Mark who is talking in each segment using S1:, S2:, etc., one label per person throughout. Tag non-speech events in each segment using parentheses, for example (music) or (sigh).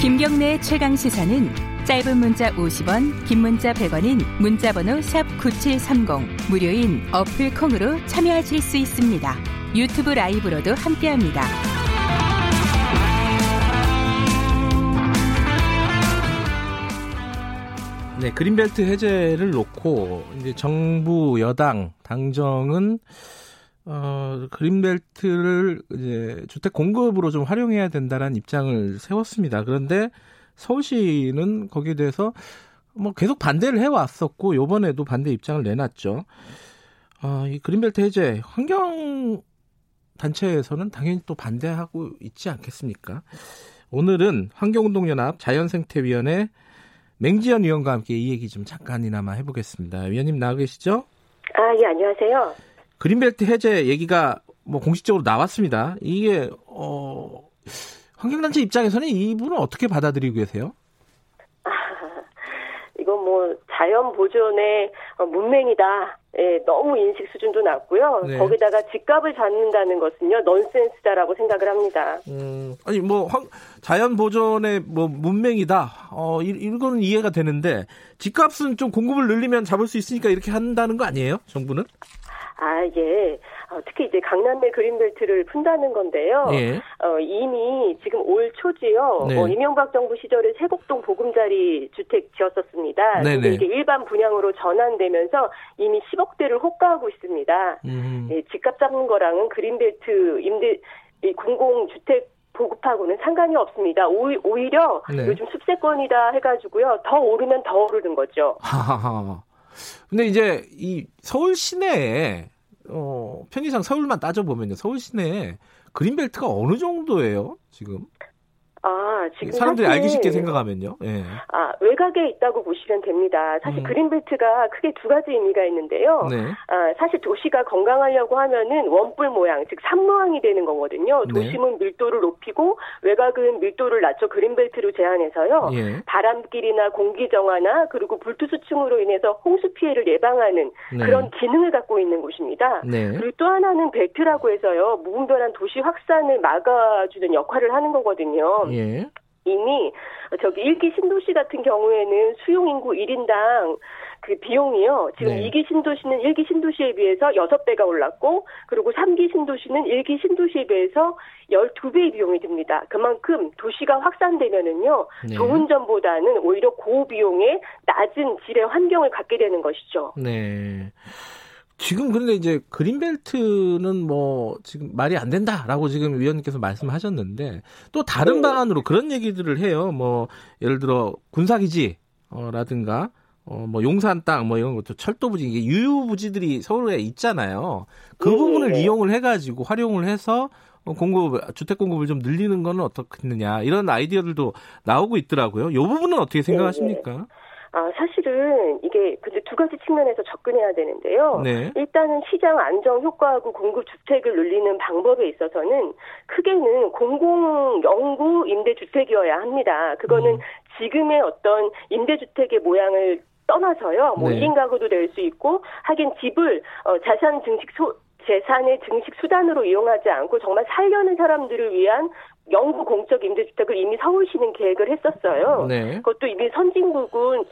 S1: 김경래의 최강 시사는 짧은 문자 50원, 긴 문자 100원인 문자번호 샵 9730 무료인 어플 콩으로 참여하실 수 있습니다. 유튜브 라이브로도 함께합니다.
S2: 네, 그린벨트 해제를 놓고 이제 정부 여당 당정은 어, 그린벨트를 이제 주택 공급으로 좀 활용해야 된다는 입장을 세웠습니다. 그런데 서울시는 거기에 대해서 뭐 계속 반대를 해왔었고 요번에도 반대 입장을 내놨죠. 어, 이 그린벨트 해제 환경 단체에서는 당연히 또 반대하고 있지 않겠습니까? 오늘은 환경운동연합 자연생태위원회 맹지연 위원과 함께 이 얘기 좀 잠깐이나마 해보겠습니다. 위원님 나와 계시죠?
S3: 아, 예, 안녕하세요.
S2: 그린벨트 해제 얘기가 뭐 공식적으로 나왔습니다. 이게 어 환경단체 입장에서는 이 부분을 어떻게 받아들이고 계세요?
S3: 아, (laughs) 이건 뭐 자연 보존의 어, 문맹이다. 예, 너무 인식 수준도 낮고요. 네. 거기다가 집값을 잡는다는 것은요 넌센스다라고 생각을 합니다.
S2: 음, 아니 뭐 황, 자연 보존의 뭐 문맹이다. 어, 이, 이거는 이해가 되는데 집값은 좀 공급을 늘리면 잡을 수 있으니까 이렇게 한다는 거 아니에요? 정부는?
S3: 아, 예. 어, 특히 이제 강남의 그린벨트를 푼다는 건데요. 예. 어, 이미 지금 올 초지요. 네. 어, 이명박 정부 시절에 세곡동 보금자리 주택 지었었습니다. 근데 이게 일반 분양으로 전환되면서 이미 10억대를 호가하고 있습니다. 음. 예, 집값 잡는 거랑은 그린벨트 임대 공공주택 보급하고는 상관이 없습니다. 오 히려 네. 요즘 습세권이다 해가지고요. 더 오르면 더 오르는 거죠.
S2: 하하하. 근데 이제 이 서울 시내에 어, 편의상 서울만 따져보면요. 서울 시내에 그린벨트가 어느 정도예요, 지금?
S3: 아, 지금
S2: 사람들이 알기 쉽게 생각하면요. 예.
S3: 아, 외곽에 있다고 보시면 됩니다. 사실 음. 그린벨트가 크게 두 가지 의미가 있는데요. 네. 아, 사실 도시가 건강하려고 하면은 원뿔 모양, 즉 삼모양이 되는 거거든요. 네. 도심은 네. 밀도를 높이고 외곽은 밀도를 낮춰 그린벨트로 제한해서요. 예. 바람길이나 공기 정화나 그리고 불투수층으로 인해서 홍수 피해를 예방하는 네. 그런 기능을 갖고 있는 곳입니다. 네. 그리고 또 하나는 벨트라고 해서요. 무분별한 도시 확산을 막아주는 역할을 하는 거거든요. 예. 이미 저기 일기 신도시 같은 경우에는 수용 인구 1인당 그 비용이요. 지금 네. 2기 신도시는 1기 신도시에 비해서 6배가 올랐고 그리고 3기 신도시는 1기 신도시에 비해서 12배의 비용이 듭니다. 그만큼 도시가 확산되면은요. 네. 좋은 점보다는 오히려 고비용의 낮은 질의 환경을 갖게 되는 것이죠.
S2: 네. 지금 근데 이제 그린벨트는 뭐 지금 말이 안 된다라고 지금 위원님께서 말씀하셨는데 또 다른 네. 방안으로 그런 얘기들을 해요. 뭐 예를 들어 군사기지라든가 어, 뭐 용산 땅 뭐 이런 것도 철도 부지 이게 유유 부지들이 서울에 있잖아요. 그 네. 부분을 이용을 해가지고 활용을 해서 공급 주택 공급을 좀 늘리는 거는 어떻겠느냐 이런 아이디어들도 나오고 있더라고요. 이 부분은 어떻게 생각하십니까? 네.
S3: 아, 사실은 이게 근데 두 가지 측면에서 접근해야 되는데요. 네. 일단은 시장 안정 효과하고 공급 주택을 늘리는 방법에 있어서는 크게는 공공 연구 임대 주택이어야 합니다. 그거는 음. 지금의 어떤 임대 주택의 모양을 떠나서요. 뭐 네. 1인 가구도 될 수 있고 하긴 집을 어, 자산 증식 소, 재산의 증식 수단으로 이용하지 않고 정말 살려는 사람들을 위한 영구 공적 임대주택을 이미 서울시는 계획을 했었어요. 네. 그것도 이미 선진국은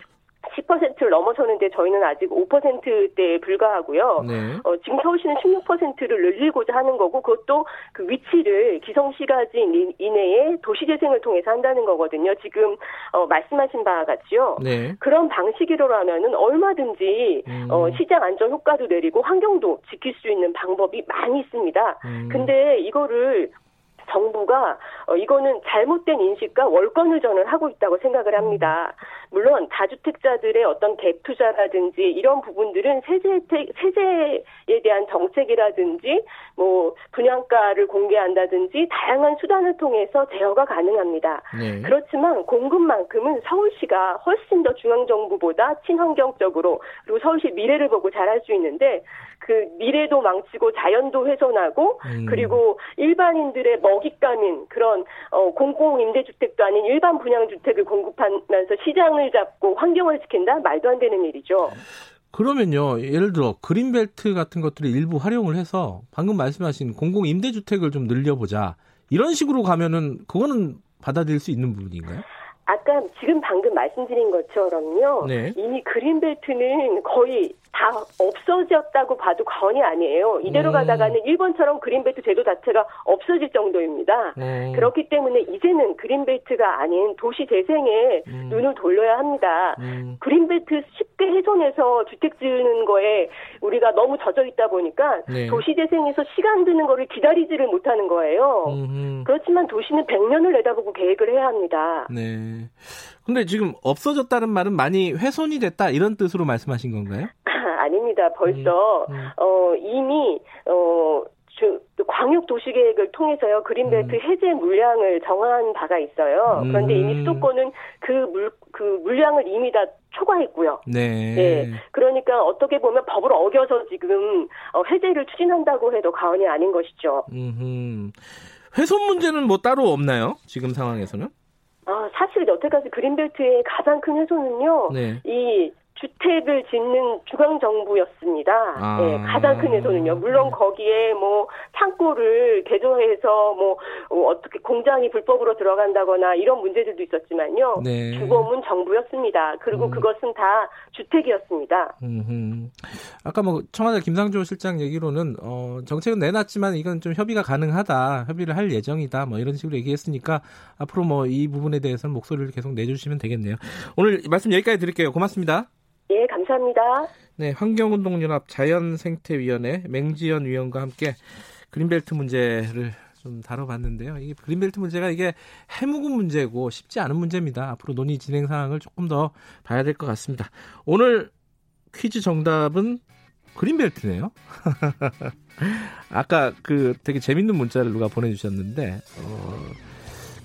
S3: 10%를 넘어서는데 저희는 아직 5%대에 불과하고요. 네. 어, 지금 서울시는 16%를 늘리고자 하는 거고 그것도 그 위치를 기성시가지 이내에 도시재생을 통해서 한다는 거거든요. 지금 어, 말씀하신 바와 같이요. 네. 그런 방식으로라면은 얼마든지 음. 어, 시장 안전 효과도 내리고 환경도 지킬 수 있는 방법이 많이 있습니다. 음. 근데 이거를 정부가 어, 이거는 잘못된 인식과 월권 의전을 하고 있다고 생각을 합니다. 물론 다주택자들의 어떤 갭 투자라든지 이런 부분들은 세제 혜택, 세제에 대한 정책이라든지 뭐 분양가를 공개한다든지 다양한 수단을 통해서 제어가 가능합니다. 네. 그렇지만 공급만큼은 서울시가 훨씬 더 중앙정부보다 친환경적으로 그리고 서울시 미래를 보고 잘할 수 있는데 그 미래도 망치고 자연도 훼손하고 음. 그리고 일반인들의 먹잇감인 그런 어, 공공 임대주택도 아닌 일반 분양주택을 공급하면서 시장 을 잡고 환경을 지킨다 말도 안 되는 일이죠.
S2: 그러면요, 예를 들어 그린벨트 같은 것들을 일부 활용을 해서 방금 말씀하신 공공 임대주택을 좀 늘려보자 이런 식으로 가면은 그거는 받아들일 수 있는 부분인가요?
S3: 아까 지금 방금 말씀드린 것처럼요. 네. 이미 그린벨트는 거의 다 없어졌다고 봐도 과언이 아니에요. 이대로 음. 가다가는 일본처럼 그린벨트 제도 자체가 없어질 정도입니다. 음. 그렇기 때문에 이제는 그린벨트가 아닌 도시 재생에 음. 눈을 돌려야 합니다. 음. 그린벨트 쉽게 훼손해서 주택 지으는 거에 우리가 너무 젖어 있다 보니까 네. 도시 재생에서 시간 드는 거를 기다리지를 못하는 거예요. 그렇지만 도시는 100년을 내다보고 계획을 해야 합니다.
S2: 네. 근데 지금 없어졌다는 말은 많이 훼손이 됐다 이런 뜻으로 말씀하신 건가요? (laughs)
S3: 아닙니다. 벌써 음, 음. 어 이미 어 주, 광역 도시 계획을 통해서요 그린벨트 음. 해제 물량을 정한 바가 있어요. 그런데 이미 음. 수도권은 그물그 물량을 이미 다 초과했고요. 네. 네. 그러니까 어떻게 보면 법을 어겨서 지금 어, 해제를 추진한다고 해도 과언이 아닌 것이죠. 음.
S2: 훼손 문제는 뭐 따로 없나요? 지금 상황에서는?
S3: 아, 사실 여태까지 그린벨트의 가장 큰 훼손은요. 네. 이 주택을 짓는 중앙 정부였습니다. 아. 네, 가장 큰 훼손은요. 물론 거기에 뭐 창고를 개조해서 뭐 어, 어떻게 공장이 불법으로 들어간다거나 이런 문제들도 있었지만요. 네. 주범은 정부였습니다. 그리고 음. 그것은 다 주택이었습니다. 음흠.
S2: 아까 뭐 청와대 김상조 실장 얘기로는 어, 정책은 내놨지만 이건 좀 협의가 가능하다, 협의를 할 예정이다, 뭐 이런 식으로 얘기했으니까 앞으로 뭐 이 부분에 대해서는 목소리를 계속 내주시면 되겠네요. 오늘 말씀 여기까지 드릴게요. 고맙습니다.
S3: 예, 감사합니다.
S2: 네, 환경운동연합 자연생태위원회 맹지연 위원과 함께 그린벨트 문제를 좀 다뤄봤는데요. 이게 그린벨트 문제가 이게 해묵은 문제고 쉽지 않은 문제입니다. 앞으로 논의 진행 상황을 조금 더 봐야 될 것 같습니다. 오늘 퀴즈 정답은 그린벨트네요. (laughs) 아까 그 되게 재밌는 문자를 누가 보내주셨는데 어,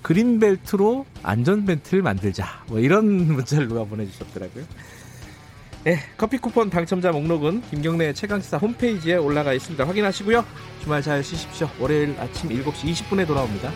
S2: 그린벨트로 안전벨트를 만들자 뭐 이런 (laughs) 문자를 누가 보내주셨더라고요. 네, 커피 쿠폰 당첨자 목록은 김경래 최강시사 홈페이지에 올라가 있습니다. 확인하시고요. 주말 잘 쉬십시오. 월요일 아침 7시 20분에 돌아옵니다.